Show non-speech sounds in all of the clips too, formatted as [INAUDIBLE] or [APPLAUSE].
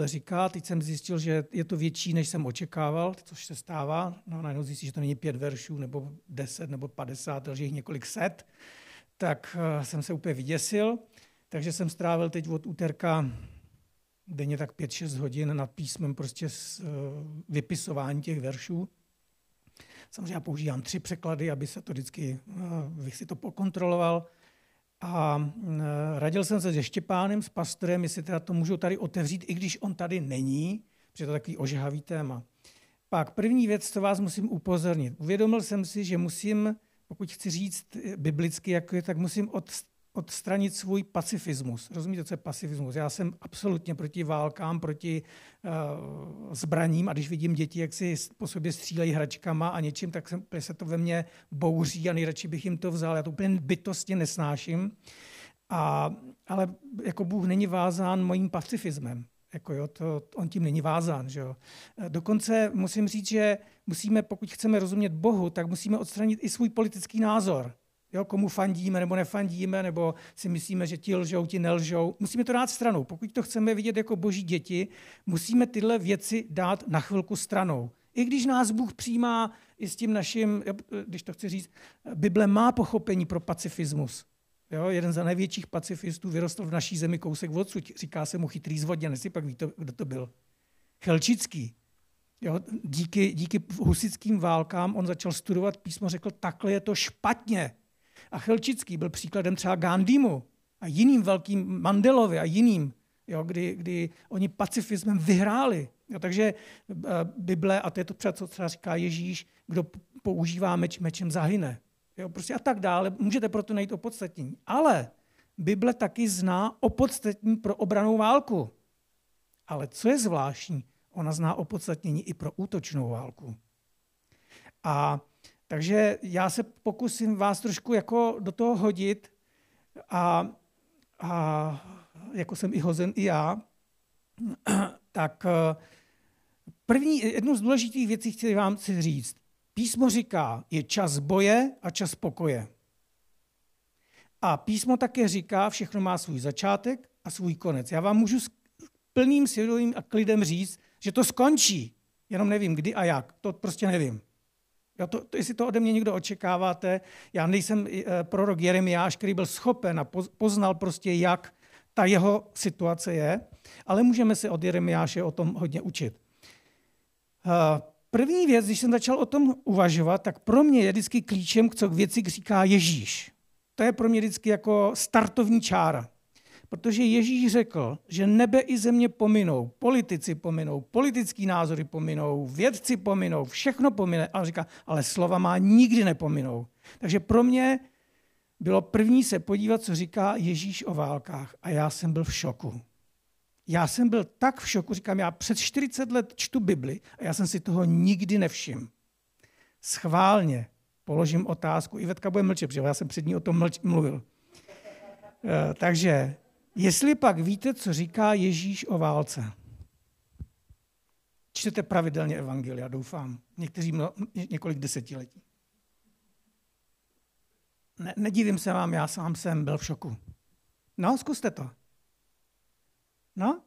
Bible říká. Teď jsem zjistil, že je to větší, než jsem očekával, což se stává. No, najednou zjistí, že to není pět veršů, nebo deset, nebo padesát, ale že jich několik set. Tak uh, jsem se úplně vyděsil. Takže jsem strávil teď od úterka denně tak 5-6 hodin nad písmem prostě s, uh, vypisování těch veršů. Samozřejmě já používám tři překlady, aby se to vždycky, uh, bych si to pokontroloval. A radil jsem se se Štěpánem, s pastorem, jestli teda to můžu tady otevřít, i když on tady není, protože to je takový ožehavý téma. Pak první věc, co vás musím upozornit. Uvědomil jsem si, že musím, pokud chci říct biblicky, jak je, tak musím od, odstranit svůj pacifismus. Rozumíte, co je pacifismus? Já jsem absolutně proti válkám, proti uh, zbraním a když vidím děti, jak si po sobě střílejí hračkama a něčím, tak se to ve mně bouří a nejradši bych jim to vzal. Já to úplně bytostně nesnáším. A, ale jako Bůh není vázán mojím pacifismem. Jako jo, to, on tím není vázán. Že jo. Dokonce musím říct, že musíme, pokud chceme rozumět Bohu, tak musíme odstranit i svůj politický názor jo, komu fandíme nebo nefandíme, nebo si myslíme, že ti lžou, ti nelžou. Musíme to dát stranou. Pokud to chceme vidět jako boží děti, musíme tyhle věci dát na chvilku stranou. I když nás Bůh přijímá i s tím naším, když to chci říct, Bible má pochopení pro pacifismus. Jo, jeden z největších pacifistů vyrostl v naší zemi kousek odsud. Říká se mu chytrý zvodně, si pak víte, kdo to byl. Chelčický. Jo, díky, díky husickým válkám on začal studovat písmo, řekl, takhle je to špatně. A Chelčický byl příkladem třeba Gandhimu a jiným velkým Mandelovi a jiným, jo, kdy, kdy oni pacifismem vyhráli. Jo, takže uh, Bible, a to je to třeba, co třeba říká Ježíš, kdo používá meč, mečem zahyne. Jo, prostě a tak dále. Můžete proto najít opodstatnění. Ale Bible taky zná opodstatnění pro obranou válku. Ale co je zvláštní, ona zná opodstatnění i pro útočnou válku. A takže já se pokusím vás trošku jako do toho hodit a, a jako jsem i hozen i já, [CLEARS THROAT] tak eh, první, jednu z důležitých věcí chci vám chci říct. Písmo říká, je čas boje a čas pokoje. A písmo také říká, všechno má svůj začátek a svůj konec. Já vám můžu s plným svědomím a klidem říct, že to skončí. Jenom nevím, kdy a jak. To prostě nevím. Jo, to, to, jestli to ode mě někdo očekáváte, já nejsem e, prorok Jeremiáš, který byl schopen a poznal prostě, jak ta jeho situace je, ale můžeme se od Jeremiáše o tom hodně učit. E, první věc, když jsem začal o tom uvažovat, tak pro mě je vždycky klíčem, co k věci říká Ježíš. To je pro mě vždycky jako startovní čára. Protože Ježíš řekl, že nebe i země pominou, politici pominou, politický názory pominou, vědci pominou, všechno pomine. Ale říká, ale slova má nikdy nepominou. Takže pro mě bylo první se podívat, co říká Ježíš o válkách. A já jsem byl v šoku. Já jsem byl tak v šoku, říkám, já před 40 let čtu Bibli a já jsem si toho nikdy nevšiml. Schválně položím otázku. Ivetka bude mlčet, protože já jsem před ní o tom mluvil. E, takže Jestli pak víte, co říká Ježíš o válce. Čtete pravidelně evangelia, doufám. Někteří mno, několik desetiletí. Ne, nedivím se vám, já sám jsem byl v šoku. No, zkuste to. No?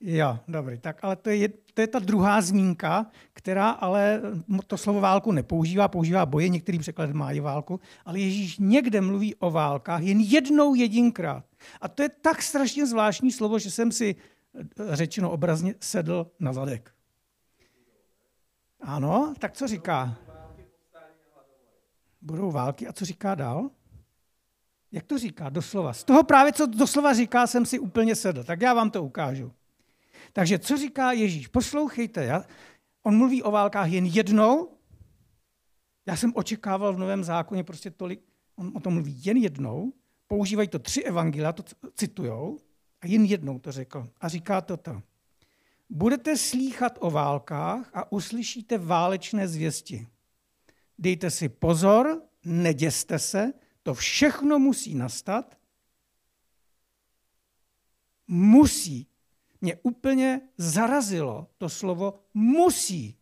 Jo, dobrý. Tak ale to je, to je ta druhá zmínka, která ale to slovo válku nepoužívá, používá boje, některý překlad má i válku, ale Ježíš někde mluví o válkách jen jednou jedinkrát. A to je tak strašně zvláštní slovo, že jsem si řečeno obrazně sedl na zadek. Ano, tak co říká? Budou války. A co říká dál? Jak to říká doslova? Z toho právě, co doslova říká, jsem si úplně sedl. Tak já vám to ukážu. Takže co říká Ježíš? Poslouchejte, já, on mluví o válkách jen jednou. Já jsem očekával v Novém zákoně prostě tolik, on o tom mluví jen jednou, používají to tři evangelia, to citujou, a jen jednou to řekl. A říká toto. Budete slýchat o válkách a uslyšíte válečné zvěsti. Dejte si pozor, neděste se, to všechno musí nastat. Musí mě úplně zarazilo to slovo musí.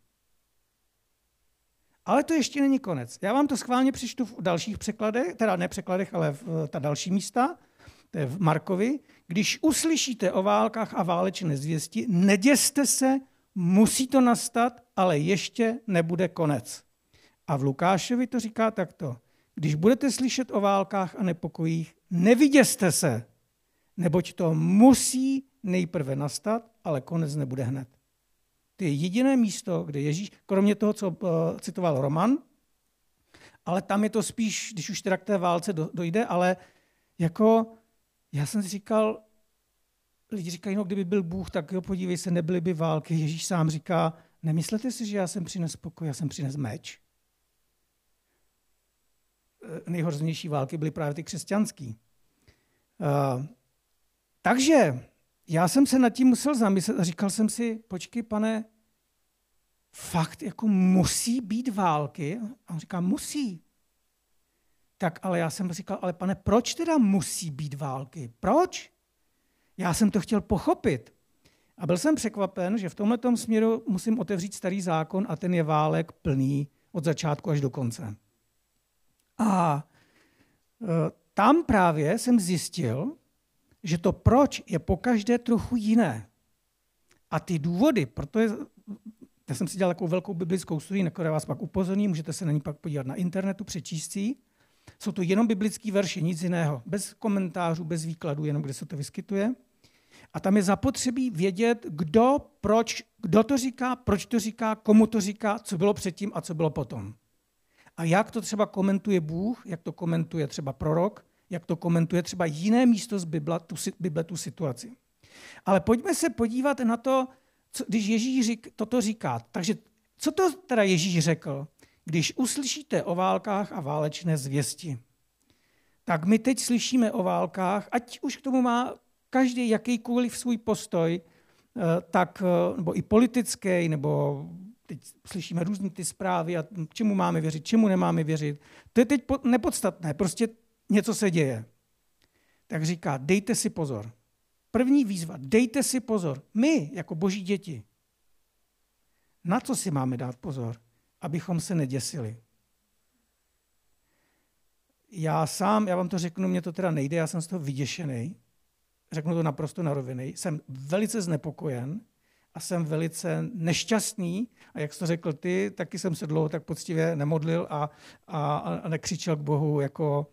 Ale to ještě není konec. Já vám to schválně přečtu v dalších překladech, teda ne překladech, ale v ta další místa, to je v Markovi. Když uslyšíte o válkách a válečné zvěsti, neděste se, musí to nastat, ale ještě nebude konec. A v Lukášovi to říká takto. Když budete slyšet o válkách a nepokojích, neviděste se, neboť to musí nejprve nastat, ale konec nebude hned. To je jediné místo, kde Ježíš, kromě toho, co uh, citoval Roman, ale tam je to spíš, když už teda k té válce dojde, ale jako, já jsem si říkal, lidi říkají, no kdyby byl Bůh, tak jo, podívej se, nebyly by války. Ježíš sám říká, nemyslete si, že já jsem přines pokoj, já jsem přines meč. Eh, nejhroznější války byly právě ty křesťanský. Uh, takže já jsem se nad tím musel zamyslet a říkal jsem si, počkej, pane, fakt jako musí být války? A on říká, musí. Tak ale já jsem říkal, ale pane, proč teda musí být války? Proč? Já jsem to chtěl pochopit. A byl jsem překvapen, že v tomto směru musím otevřít starý zákon a ten je válek plný od začátku až do konce. A e, tam právě jsem zjistil, že to proč je pokaždé trochu jiné. A ty důvody, proto je, já jsem si dělal takovou velkou biblickou studii, na které vás pak upozorním, můžete se na ní pak podívat na internetu, přečíst si Jsou to jenom biblické verše, nic jiného. Bez komentářů, bez výkladu, jenom kde se to vyskytuje. A tam je zapotřebí vědět, kdo, proč, kdo to říká, proč to říká, komu to říká, co bylo předtím a co bylo potom. A jak to třeba komentuje Bůh, jak to komentuje třeba prorok, jak to komentuje třeba jiné místo z Bible, tu, Bible, tu situaci. Ale pojďme se podívat na to, co, když Ježíš řík, toto říká. Takže co to teda Ježíš řekl? Když uslyšíte o válkách a válečné zvěsti, tak my teď slyšíme o válkách, ať už k tomu má každý jakýkoliv svůj postoj, eh, tak, eh, nebo i politický, nebo teď slyšíme různé ty zprávy a čemu máme věřit, čemu nemáme věřit. To je teď nepodstatné. Prostě něco se děje. Tak říká, dejte si pozor. První výzva, dejte si pozor. My, jako boží děti, na co si máme dát pozor? Abychom se neděsili. Já sám, já vám to řeknu, mě to teda nejde, já jsem z toho vyděšený. Řeknu to naprosto na roviny. Jsem velice znepokojen, a jsem velice nešťastný. A jak jsi to řekl ty, taky jsem se dlouho tak poctivě nemodlil a, a, a nekřičel k Bohu, jako,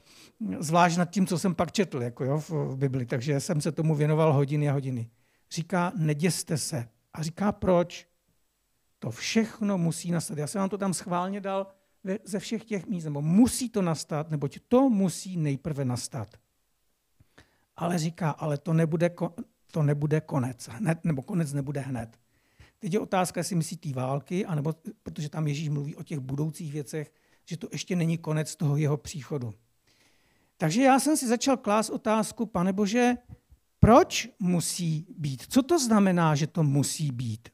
zvlášť nad tím, co jsem pak četl jako jo, v, v Bibli. Takže jsem se tomu věnoval hodiny a hodiny. Říká, neděste se. A říká, proč? To všechno musí nastat. Já jsem vám to tam schválně dal ze všech těch míst, nebo musí to nastat, neboť to musí nejprve nastat. Ale říká, ale to nebude, to nebude konec, hned, nebo konec nebude hned. Teď je otázka, jestli myslí té války, anebo, protože tam Ježíš mluví o těch budoucích věcech, že to ještě není konec toho jeho příchodu. Takže já jsem si začal klást otázku, pane Bože, proč musí být? Co to znamená, že to musí být?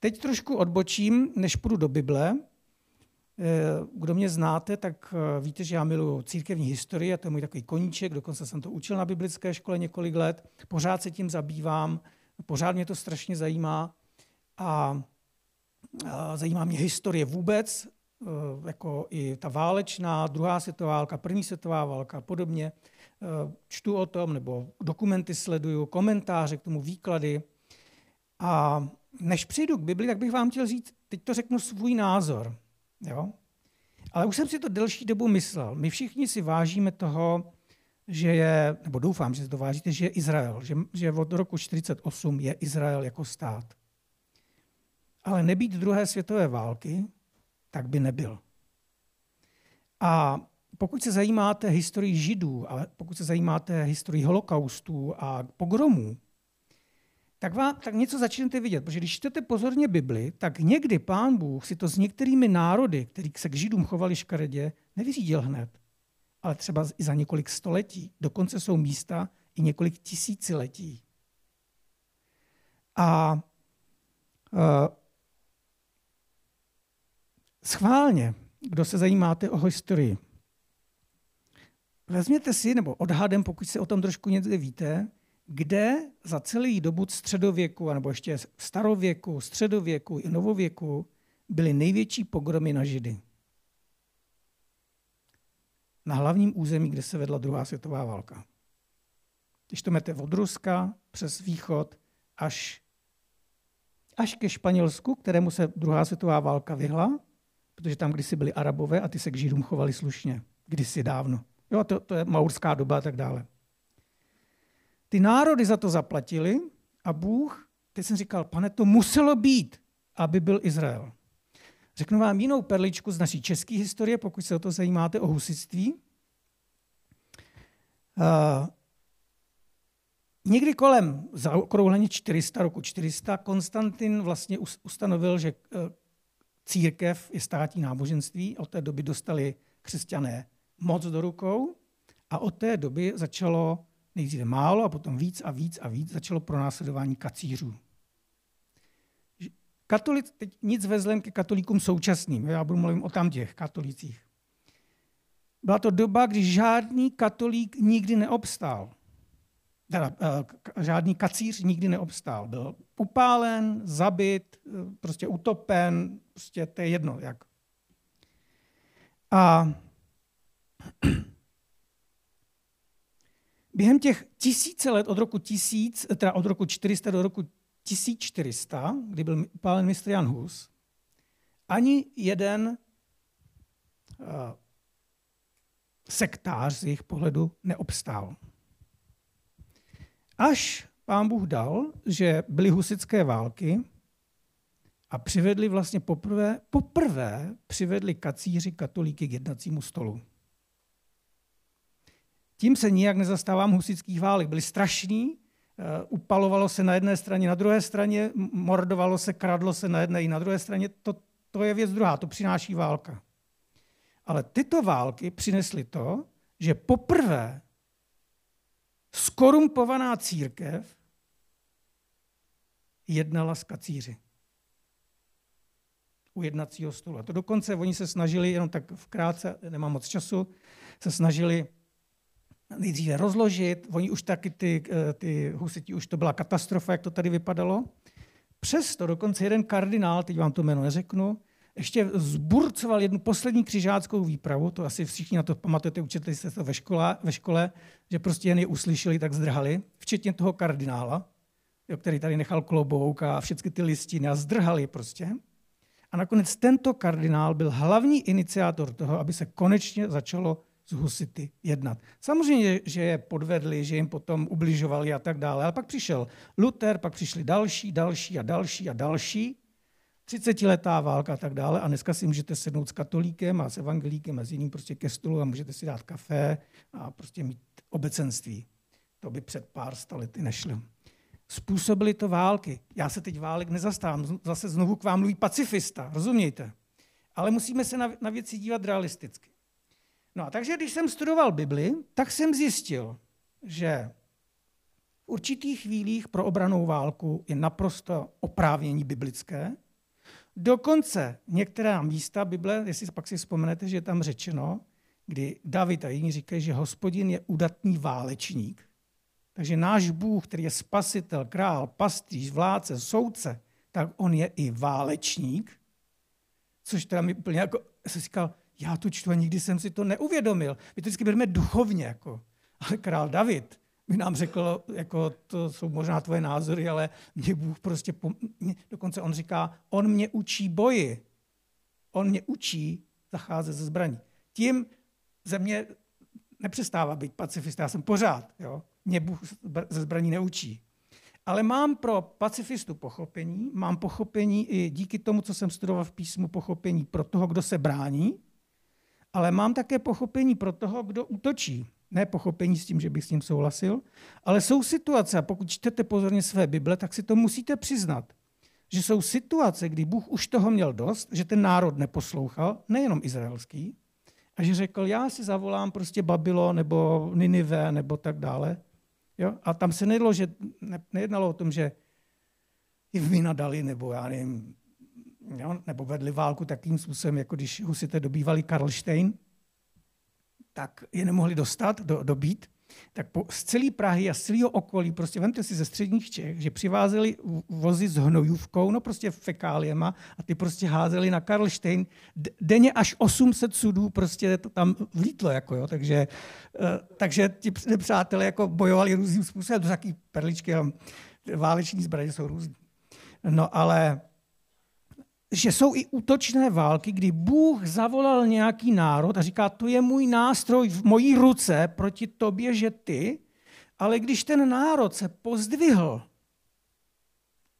Teď trošku odbočím, než půjdu do Bible. Eh, kdo mě znáte, tak eh, víte, že já miluji církevní historii a to je můj takový koníček, dokonce jsem to učil na biblické škole několik let, pořád se tím zabývám, pořád mě to strašně zajímá a zajímá mě historie vůbec, eh, jako i ta válečná, druhá světová válka, první světová válka a podobně. Čtu o tom, nebo dokumenty sleduju, komentáře k tomu, výklady. A než přijdu k Bibli, tak bych vám chtěl říct, teď to řeknu svůj názor. Jo? Ale už jsem si to delší dobu myslel. My všichni si vážíme toho, že je, nebo doufám, že si to vážíte, že je Izrael, že, že od roku 1948 je Izrael jako stát. Ale nebýt druhé světové války, tak by nebyl. A pokud se zajímáte historii židů, a pokud se zajímáte historii holokaustu a pogromů, tak, vám, tak něco začnete vidět. Protože když čtete pozorně Bibli, tak někdy pán Bůh si to s některými národy, který se k Židům chovali škaredě, nevyřídil hned. Ale třeba i za několik století. Dokonce jsou místa i několik tisíciletí. A uh, schválně, kdo se zajímáte o historii, vezměte si, nebo odhadem, pokud se o tom trošku něco víte, kde za celý dobu středověku, nebo ještě starověku, středověku i novověku byly největší pogromy na Židy. Na hlavním území, kde se vedla druhá světová válka. Když to máte od Ruska přes východ až, až ke Španělsku, kterému se druhá světová válka vyhla, protože tam kdysi byli arabové a ty se k Židům chovali slušně, kdysi dávno. Jo, to, to je maurská doba a tak dále. Ty národy za to zaplatili a Bůh, teď jsem říkal, pane, to muselo být, aby byl Izrael. Řeknu vám jinou perličku z naší české historie, pokud se o to zajímáte, o husitství. Uh, někdy kolem zaokrouhleně 400, roku 400, Konstantin vlastně ustanovil, že uh, církev je státní náboženství. Od té doby dostali křesťané moc do rukou a od té doby začalo nejdříve málo a potom víc a víc a víc začalo pronásledování kacířů. Katolic, teď nic vezlem ke katolíkům současným, já budu mluvit o tam těch katolicích. Byla to doba, kdy žádný katolík nikdy neobstál. Teda, uh, žádný kacíř nikdy neobstál. Byl upálen, zabit, eh, prostě utopen, prostě to je jedno jak. A během těch tisíce let od roku, tisíc, teda od roku 400 do roku 1400, kdy byl upálen mistr Jan Hus, ani jeden uh, sektář z jejich pohledu neobstál. Až pán Bůh dal, že byly husické války a přivedli vlastně poprvé, poprvé přivedli kacíři katolíky k jednacímu stolu. Tím se nijak nezastávám husických válek. Byly strašný, Eh, upalovalo se na jedné straně, na druhé straně, mordovalo se, kradlo se na jedné i na druhé straně. To, to je věc druhá, to přináší válka. Ale tyto války přinesly to, že poprvé skorumpovaná církev jednala s kacíři u jednacího stolu. A to dokonce oni se snažili, jenom tak vkrátce, nemám moc času, se snažili nejdříve rozložit. Oni už taky, ty, eh, ty husiti, už to byla katastrofa, jak to tady vypadalo. Přesto dokonce jeden kardinál, teď vám to jméno neřeknu, ještě zburcoval jednu poslední křižáckou výpravu, to asi všichni na to pamatujete, učili jste to ve škole, ve škole, že prostě jen je uslyšeli, tak zdrhali, včetně toho kardinála, jo, který tady nechal klobouk a všechny ty listiny a zdrhali prostě. A nakonec tento kardinál byl hlavní iniciátor toho, aby se konečně začalo s husity jednat. Samozřejmě, že je podvedli, že jim potom ubližovali a tak dále, ale pak přišel Luther, pak přišli další, další a další a další. 30-letá válka a tak dále. A dneska si můžete sednout s katolíkem a s evangelíkem a s jiným prostě ke stolu a můžete si dát kafe a prostě mít obecenství. To by před pár stalety nešlo. Způsobili to války. Já se teď válek nezastávám. Zase znovu k vám mluví pacifista, rozumějte. Ale musíme se na, na věci dívat realisticky. No a takže když jsem studoval Bibli, tak jsem zjistil, že v určitých chvílích pro obranou válku je naprosto oprávnění biblické. Dokonce některá místa Bible, jestli pak si vzpomenete, že je tam řečeno, kdy David a jiní říkají, že hospodin je udatný válečník. Takže náš Bůh, který je spasitel, král, pastýř, vládce, soudce, tak on je i válečník. Což teda mi úplně jako, jsem říkal, já tu čtu a nikdy jsem si to neuvědomil. My to vždycky bereme duchovně, jako. ale král David by nám řekl, jako to jsou možná tvoje názory, ale mě Bůh prostě, mě, dokonce on říká, on mě učí boji. On mě učí zacházet ze zbraní. Tím ze mě nepřestává být pacifista, já jsem pořád. Jo? Mě Bůh ze zbraní neučí. Ale mám pro pacifistu pochopení, mám pochopení i díky tomu, co jsem studoval v písmu, pochopení pro toho, kdo se brání, ale mám také pochopení pro toho, kdo útočí. Ne pochopení s tím, že bych s ním souhlasil, ale jsou situace, a pokud čtete pozorně své Bible, tak si to musíte přiznat, že jsou situace, kdy Bůh už toho měl dost, že ten národ neposlouchal, nejenom izraelský, a že řekl, já si zavolám prostě Babylon nebo Ninive nebo tak dále. Jo? A tam se nejedlo, že, ne, nejednalo o tom, že jim vynadali, nebo já nevím, jo, nebo vedli válku takým způsobem, jako když husité dobývali Karlštejn, tak je nemohli dostat, do, dobít. tak po, z celé Prahy a z celého okolí, prostě vemte si ze středních Čech, že přivázeli vozy s hnojůvkou, no prostě fekáliema a ty prostě házeli na Karlštejn. Denně až 800 sudů prostě to tam vlítlo, jako jo, takže, uh, takže ti přátelé jako bojovali různým způsobem, to taky perličky, váleční zbraně jsou různý. No ale že jsou i útočné války, kdy Bůh zavolal nějaký národ a říká, to je můj nástroj v mojí ruce proti tobě, že ty, ale když ten národ se pozdvihl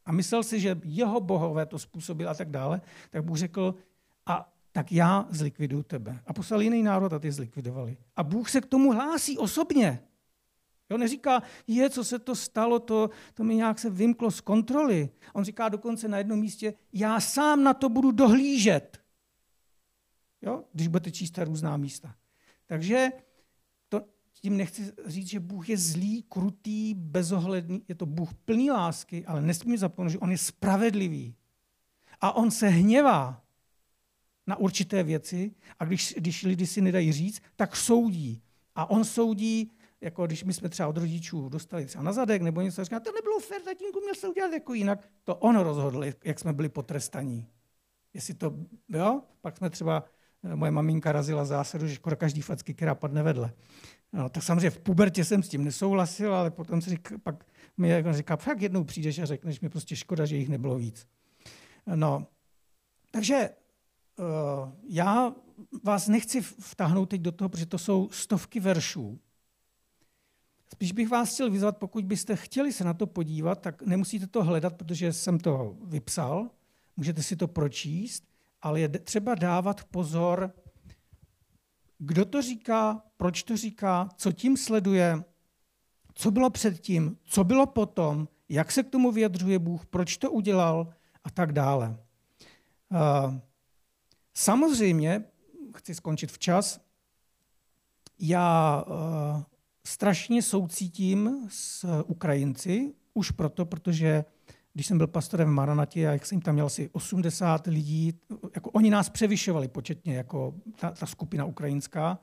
a myslel si, že jeho bohové to způsobil a tak dále, tak Bůh řekl, a tak já zlikviduju tebe. A poslal jiný národ a ty zlikvidovali. A Bůh se k tomu hlásí osobně. Jo, neříká, je, co se to stalo, to, to mi nějak se vymklo z kontroly. On říká dokonce na jednom místě, já sám na to budu dohlížet. Jo, když budete číst ta různá místa. Takže to, tím nechci říct, že Bůh je zlý, krutý, bezohledný. Je to Bůh plný lásky, ale nesmíme zapomenout, že on je spravedlivý. A on se hněvá na určité věci a když, když lidi si nedají říct, tak soudí. A on soudí jako když my jsme třeba od rodičů dostali třeba na zadek nebo něco, říká, to nebylo fér, tatínku, měl se udělat jako jinak. To on rozhodl, jak jsme byli potrestaní. Jestli to, jo, pak jsme třeba, eh, moje maminka razila zásadu, že skoro každý facky, která padne vedle. No, tak samozřejmě v pubertě jsem s tím nesouhlasil, ale potom si řík, pak mi jako říká, fakt jednou přijdeš a řekneš mi prostě škoda, že jich nebylo víc. No, takže uh, já vás nechci vtáhnout teď do toho, protože to jsou stovky veršů, Spíš bych vás chtěl vyzvat, pokud byste chtěli se na to podívat, tak nemusíte to hledat, protože jsem to vypsal, můžete si to pročíst, ale je třeba dávat pozor, kdo to říká, proč to říká, co tím sleduje, co bylo předtím, co bylo potom, jak se k tomu vyjadřuje Bůh, proč to udělal a tak dále. Samozřejmě, chci skončit včas, já strašně soucítím s Ukrajinci, už proto, protože když jsem byl pastorem v Maranatě, jak jsem tam měl asi 80 lidí, jako oni nás převyšovali početně jako ta, ta skupina ukrajinská.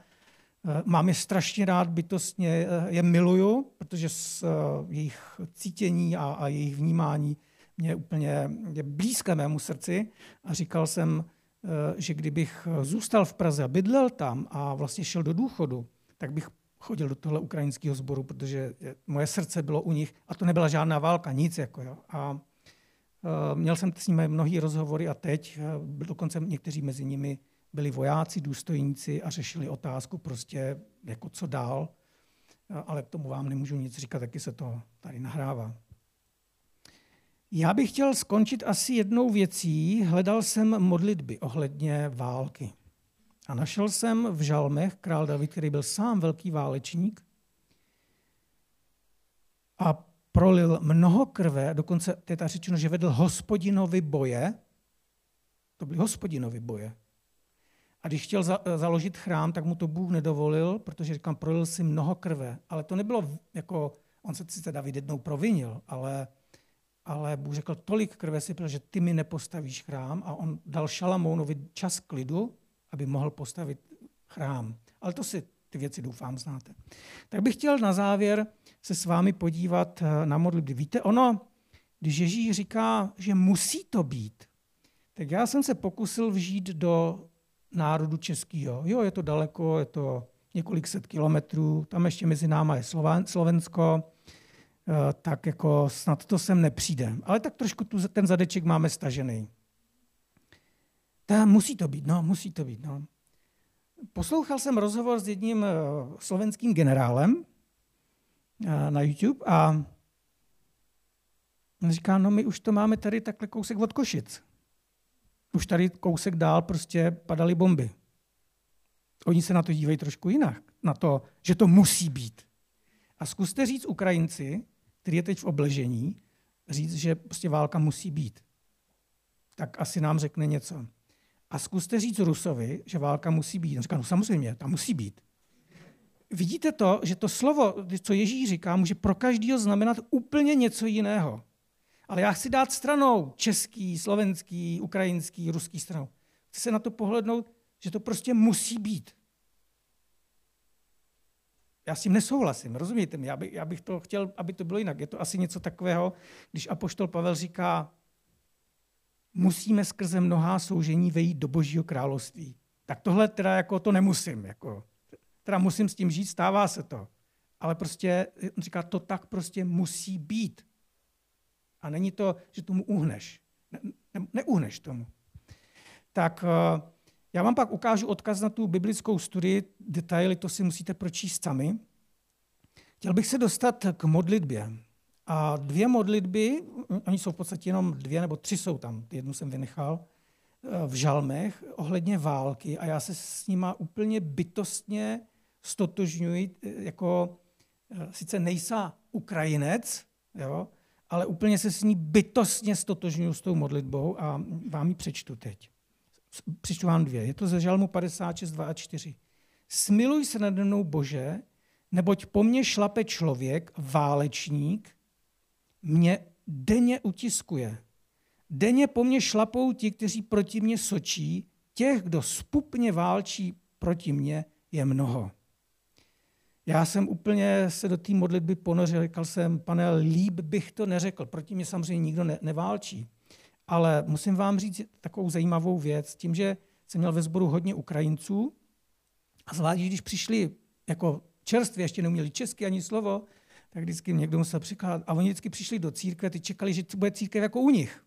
Eh, mám je strašně rád, bytostně eh, je miluju, protože eh, jejich cítění a, a jejich vnímání mě úplně je blízké mému srdci. A říkal jsem, že kdybych zůstal v Praze a bydlel tam a vlastně šel do důchodu, tak bych chodil do tohle ukrajinského sboru, protože moje srdce bylo u nich a to nebyla žádná válka, nic. Jako, jo. A uh, měl jsem s nimi mnohé rozhovory a teď, uh, dokonce někteří mezi nimi byli vojáci, důstojníci a řešili otázku prostě, jako co dál. Uh, ale k tomu vám nemůžu nic říkat, taky se to tady nahrává. Já bych chtěl skončit asi jednou věcí. Hledal jsem modlitby ohledně války. A našel jsem v žalmech král David, který byl sám velký válečník a prolil mnoho krve, dokonce je ta řečeno, že vedl hospodinovi boje. To byly hospodinovi boje. A když chtěl za, založit chrám, tak mu to Bůh nedovolil, protože říkám, prolil si mnoho krve. Ale to nebylo jako, on se sice David jednou provinil, ale, ale Bůh řekl, tolik krve si že ty mi nepostavíš chrám a on dal Šalamounovi čas klidu aby mohl postavit chrám. Ale to si ty věci doufám znáte. Tak bych chtěl na závěr se s vámi podívat eh, na modlitby. Víte, ono, když Ježíš říká, že musí to být, tak já jsem se pokusil vžít do národu českého. Jo, je to daleko, je to několik set kilometrů, tam ještě mezi náma je Slovensko, eh, tak jako snad to sem nepřijde. Ale tak trošku tu, ten zadeček máme stažený. Ta, musí to být, no, musí to být. No. Poslouchal jsem rozhovor s jedním eh, slovenským generálem eh, na YouTube a říká, no my už to máme tady takhle kousek od Košic. Už tady kousek dál prostě padaly bomby. Oni se na to dívají trošku jinak. Na to, že to musí být. A zkuste říct Ukrajinci, který je teď v obležení, říct, že prostě válka musí být. Tak asi nám řekne něco. A zkuste říct Rusovi, že válka musí být. On říká, no samozřejmě, ta musí být. Vidíte to, že to slovo, co Ježíš říká, může pro každého znamenat úplně něco jiného. Ale já chci dát stranou český, slovenský, ukrajinský, ruský stranou. Chci se na to pohlednout, že to prostě musí být. Já s tím nesouhlasím, rozumíte mi? Já, by, já bych to chtěl, aby to bylo jinak. Je to asi něco takového, když apoštol Pavel říká, musíme skrze mnohá soužení vejít do božího království. Tak tohle teda jako to nemusím. Jako, teda musím s tím žít, stává se to. Ale prostě, on říká, to tak prostě musí být. A není to, že tomu uhneš. Ne, ne, neuhneš tomu. Tak uh, já vám pak ukážu odkaz na tu biblickou studii, detaily, to si musíte pročíst sami. Chtěl bych se dostat k modlitbě. A dvě modlitby, oni jsou v podstatě jenom dvě nebo tři jsou tam, jednu jsem vynechal, v žalmech ohledně války a já se s nima úplně bytostně stotožňuji, jako sice nejsá Ukrajinec, jo, ale úplně se s ní bytostně stotožňuji s tou modlitbou a vám ji přečtu teď. Přečtu vám dvě. Je to ze Žalmu 56, 2 a 4. Smiluj se nade mnou, Bože, neboť po mně šlape člověk, válečník, mě denně utiskuje. Denně po mně šlapou ti, kteří proti mně sočí, těch, kdo spupně válčí proti mně, je mnoho. Já jsem úplně se do té modlitby ponořil, říkal jsem, pane, líb bych to neřekl, proti mě samozřejmě nikdo ne, neválčí. Ale musím vám říct takovou zajímavou věc, tím, že jsem měl ve sboru hodně Ukrajinců, a zvlášť, když přišli jako čerstvě, ještě neuměli česky ani slovo, tak vždycky někdo musel přikládat. A oni vždycky přišli do církve, ty čekali, že bude církev jako u nich.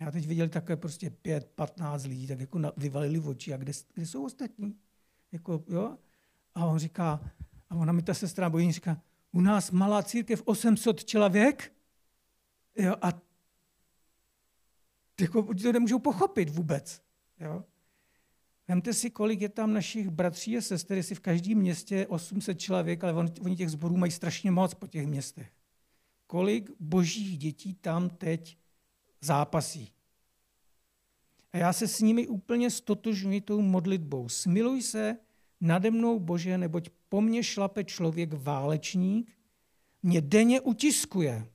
Já teď viděli takové prostě pět, patnáct lidí, tak jako vyvalili oči, a kde, kde jsou ostatní? Jako, jo? A on říká, a ona mi ta sestra bojí, říká, u nás malá církev 800 člověk? Jo, a jako, to nemůžou pochopit vůbec. Jo? Vemte si, kolik je tam našich bratří a sester, jestli v každém městě 800 člověk, ale oni těch zborů mají strašně moc po těch městech. Kolik božích dětí tam teď zápasí. A já se s nimi úplně stotožňuji tou modlitbou. Smiluj se nade mnou, Bože, neboť po mně šlape člověk válečník, mě denně utiskuje.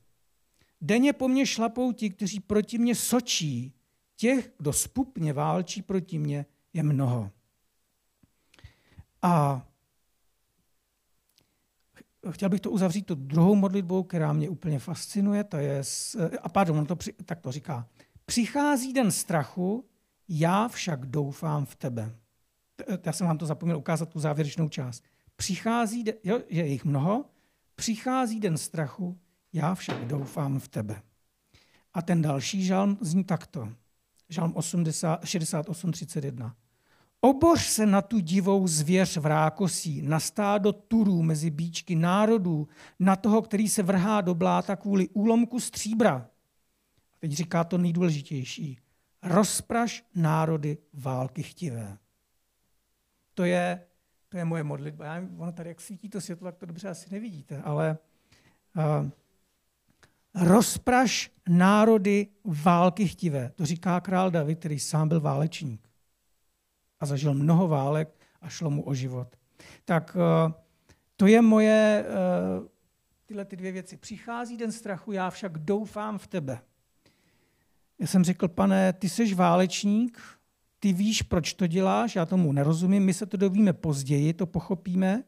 Denně po mně šlapou ti, kteří proti mně sočí. Těch, kdo spupně válčí proti mně, je mnoho. A chtěl bych to uzavřít to druhou modlitbou, která mě úplně fascinuje, to je, a pardon, on to, tak to říká, přichází den strachu, já však doufám v tebe. Já jsem vám to zapomněl ukázat, tu závěrečnou část. Přichází, den, jo, je jich mnoho, přichází den strachu, já však doufám v tebe. A ten další žalm zní takto. Žalm 80, 68, 31. Oboř se na tu divou zvěř v rákosí, na stádo turů mezi bíčky národů, na toho, který se vrhá do bláta kvůli úlomku stříbra. A teď říká to nejdůležitější. Rozpraš národy války chtivé. To je, to je moje modlitba. Já, ono tady, jak svítí to světlo, tak to dobře asi nevidíte, ale uh, rozpraš národy války chtivé. To říká král David, který sám byl válečník a zažil mnoho válek a šlo mu o život. Tak uh, to je moje, uh, tyhle ty dvě věci. Přichází den strachu, já však doufám v tebe. Já jsem řekl, pane, ty jsi válečník, ty víš, proč to děláš, já tomu nerozumím, my se to dovíme později, to pochopíme,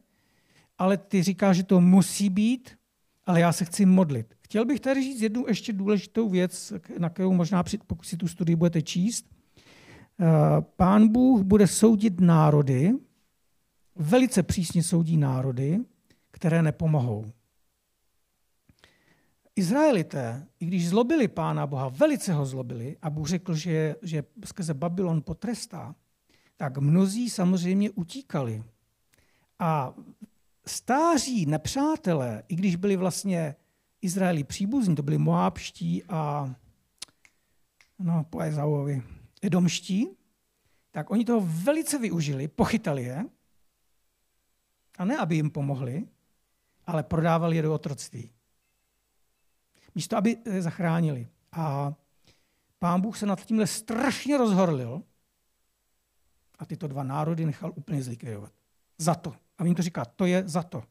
ale ty říkáš, že to musí být, ale já se chci modlit. Chtěl bych tady říct jednu ještě důležitou věc, na kterou možná, pokud si tu studii budete číst. Eh, Pán Bůh bude soudit národy, velice přísně soudí národy, které nepomohou. Izraelité, i když zlobili Pána Boha, velice ho zlobili a Bůh řekl, že, že skrze Babylon potrestá, tak mnozí samozřejmě utíkali. A stáří nepřátelé, i když byli vlastně Izraeli příbuzní, to byli Moábští a no, po Ezauovi, Edomští, tak oni toho velice využili, pochytali je, a ne, aby jim pomohli, ale prodávali je do otroctví. Místo, aby je zachránili. A pán Bůh se nad tímhle strašně rozhorlil a tyto dva národy nechal úplně zlikvidovat. Za to. A jim to říká, to je za to.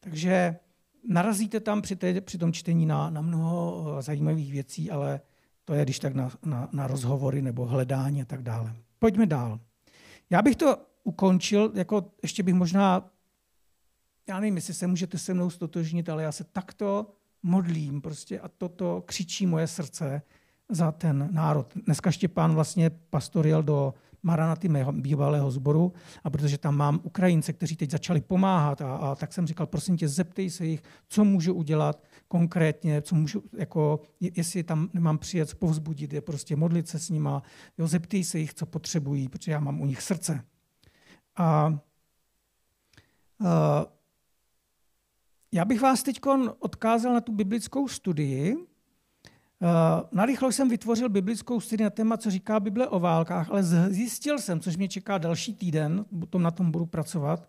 Takže narazíte tam při, té, při tom čtení na, na mnoho eh, zajímavých věcí, ale to je když tak na, na, na rozhovory nebo hledání a tak dále. Pojďme dál. Já bych to ukončil, jako ještě bych možná já nevím, jestli se můžete se mnou stotožnit, ale já se takto modlím prostě a toto křičí moje srdce za ten národ. Dneska Štěpán vlastně pastor do Maranaty mého bývalého sboru a protože tam mám Ukrajince, kteří teď začali pomáhat a, a tak jsem říkal, prosím tě, zeptej se jich, co můžu udělat konkrétně, co můžu, jako, jestli tam nemám přijet, povzbudit je, prostě modlit se s nima, jo, zeptej se jich, co potřebují, protože já mám u nich srdce. A, a já bych vás teď odkázal na tu biblickou studii, narychlo jsem vytvořil biblickou studii na téma, co říká Bible o válkách, ale zjistil jsem, což mě čeká další týden, potom na tom budu pracovat,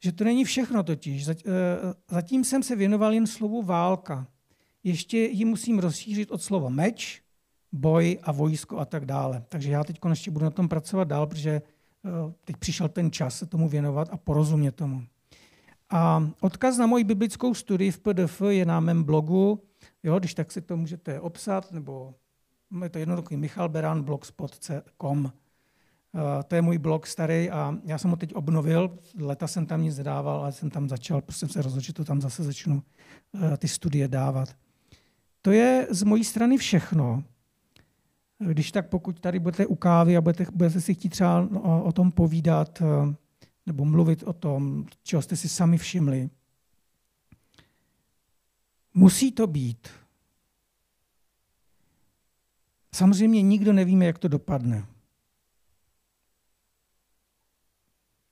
že to není všechno totiž. Eh, zatím jsem se věnoval jen slovu válka. Ještě ji musím rozšířit od slova meč, boj a vojsko a tak dále. Takže já teď ještě budu na tom pracovat dál, protože eh, teď přišel ten čas se tomu věnovat a porozumět tomu. A odkaz na moji biblickou studii v PDF je na mém blogu Jo, když tak si to můžete obsat, nebo je to jednoduchý Michal Beran, blogspot.com. Uh, to je můj blog starý a já jsem ho teď obnovil. Leta jsem tam nic nedával, ale jsem tam začal, prostě jsem se rozhodl, že to tam zase začnu uh, ty studie dávat. To je z mojí strany všechno. Když tak, pokud tady budete u kávy a budete, budete si chtít třeba o, tom povídat uh, nebo mluvit o tom, čeho jste si sami všimli, Musí to být. Samozřejmě nikdo nevíme, jak to dopadne.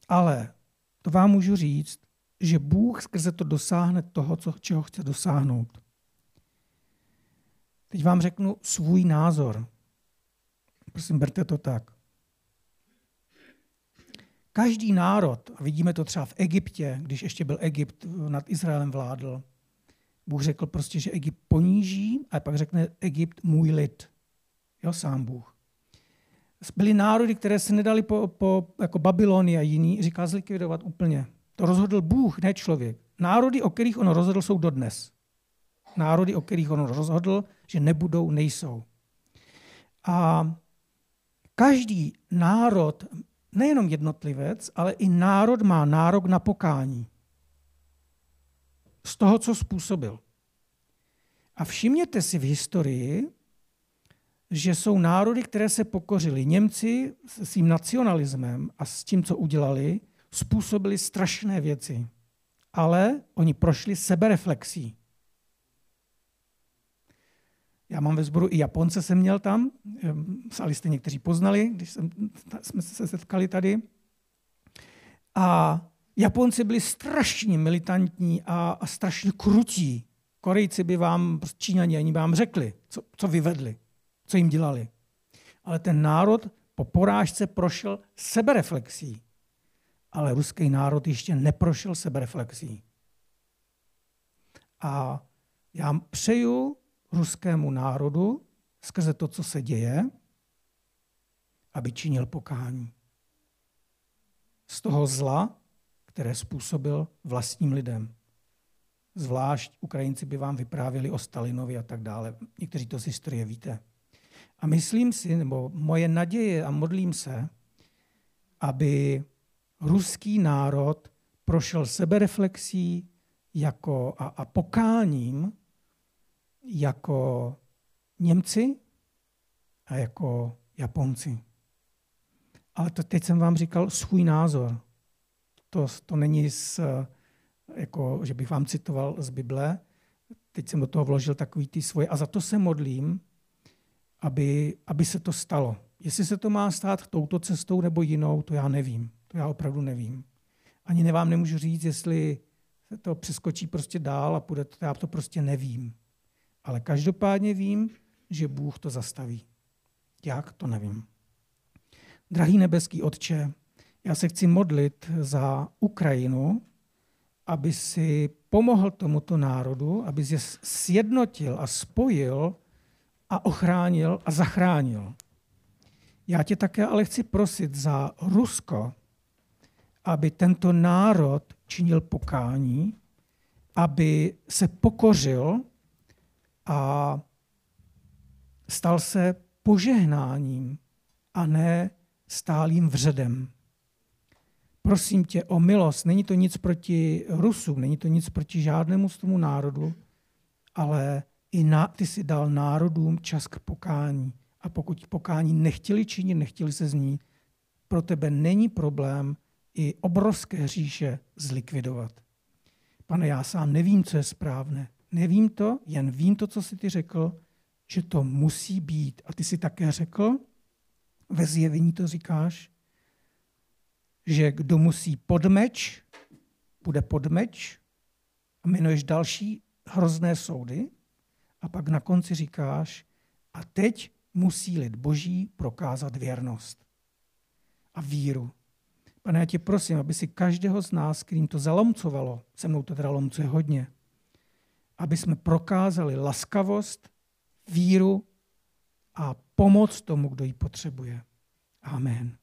Ale to vám můžu říct, že Bůh skrze to dosáhne toho, co, čeho chce dosáhnout. Teď vám řeknu svůj názor. Prosím, berte to tak. Každý národ, a vidíme to třeba v Egyptě, když ještě byl Egypt nad Izraelem vládl, Bůh řekl prostě, že Egypt poníží a pak řekne Egypt můj lid. Jo, sám Bůh. Byly národy, které se nedali po, po jako Babylony a jiný, říká zlikvidovat úplně. To rozhodl Bůh, ne člověk. Národy, o kterých on rozhodl, jsou dodnes. Národy, o kterých on rozhodl, že nebudou, nejsou. A každý národ, nejenom jednotlivec, ale i národ má nárok na pokání z toho, co způsobil. A všimněte si v historii, že jsou národy, které se pokořily. Němci s svým nacionalismem a s tím, co udělali, způsobili strašné věci. Ale oni prošli sebereflexí. Já mám ve sboru i Japonce, jsem měl tam, ale jste někteří poznali, když jsme se setkali tady. A Japonci byli strašně militantní a, a strašně krutí. Korejci by vám, prostě Číňani, ani vám řekli, co, co vyvedli, co jim dělali. Ale ten národ po porážce prošel sebereflexí. Ale ruský národ ještě neprošel sebereflexí. A já přeju ruskému národu skrze to, co se děje, aby činil pokání. Z toho zla, které způsobil vlastním lidem. Zvlášť Ukrajinci by vám vyprávěli o Stalinovi a tak dále. Někteří to z historie víte. A myslím si, nebo moje naděje a modlím se, aby ruský národ prošel sebereflexí jako, a, a pokáním jako Němci a jako Japonci. Ale to teď jsem vám říkal svůj názor. To, to není, z, jako, že bych vám citoval z Bible. Teď jsem do toho vložil takový ty svoje. A za to se modlím, aby, aby se to stalo. Jestli se to má stát touto cestou nebo jinou, to já nevím. To já opravdu nevím. Ani vám nemůžu říct, jestli se to přeskočí prostě dál a půjde to, já to prostě nevím. Ale každopádně vím, že Bůh to zastaví. Jak, to nevím. Drahý nebeský Otče, já se chci modlit za Ukrajinu, aby si pomohl tomuto národu, aby je sjednotil a spojil a ochránil a zachránil. Já tě také ale chci prosit za Rusko, aby tento národ činil pokání, aby se pokořil a stal se požehnáním a ne stálým vředem prosím tě o milost. Není to nic proti Rusům, není to nic proti žádnému z tomu národu, ale i na, ty si dal národům čas k pokání. A pokud pokání nechtěli činit, nechtěli se zní, pro tebe není problém i obrovské říše zlikvidovat. Pane, já sám nevím, co je správné. Nevím to, jen vím to, co jsi ty řekl, že to musí být. A ty si také řekl, ve zjevení to říkáš, že kdo musí pod meč, bude pod meč a jmenuješ další hrozné soudy a pak na konci říkáš, a teď musí lid boží prokázat věrnost a víru. Pane, já tě prosím, aby si každého z nás, kterým to zalomcovalo, se mnou to teda lomcuje hodně, aby jsme prokázali laskavost, víru a pomoc tomu, kdo ji potřebuje. Amen.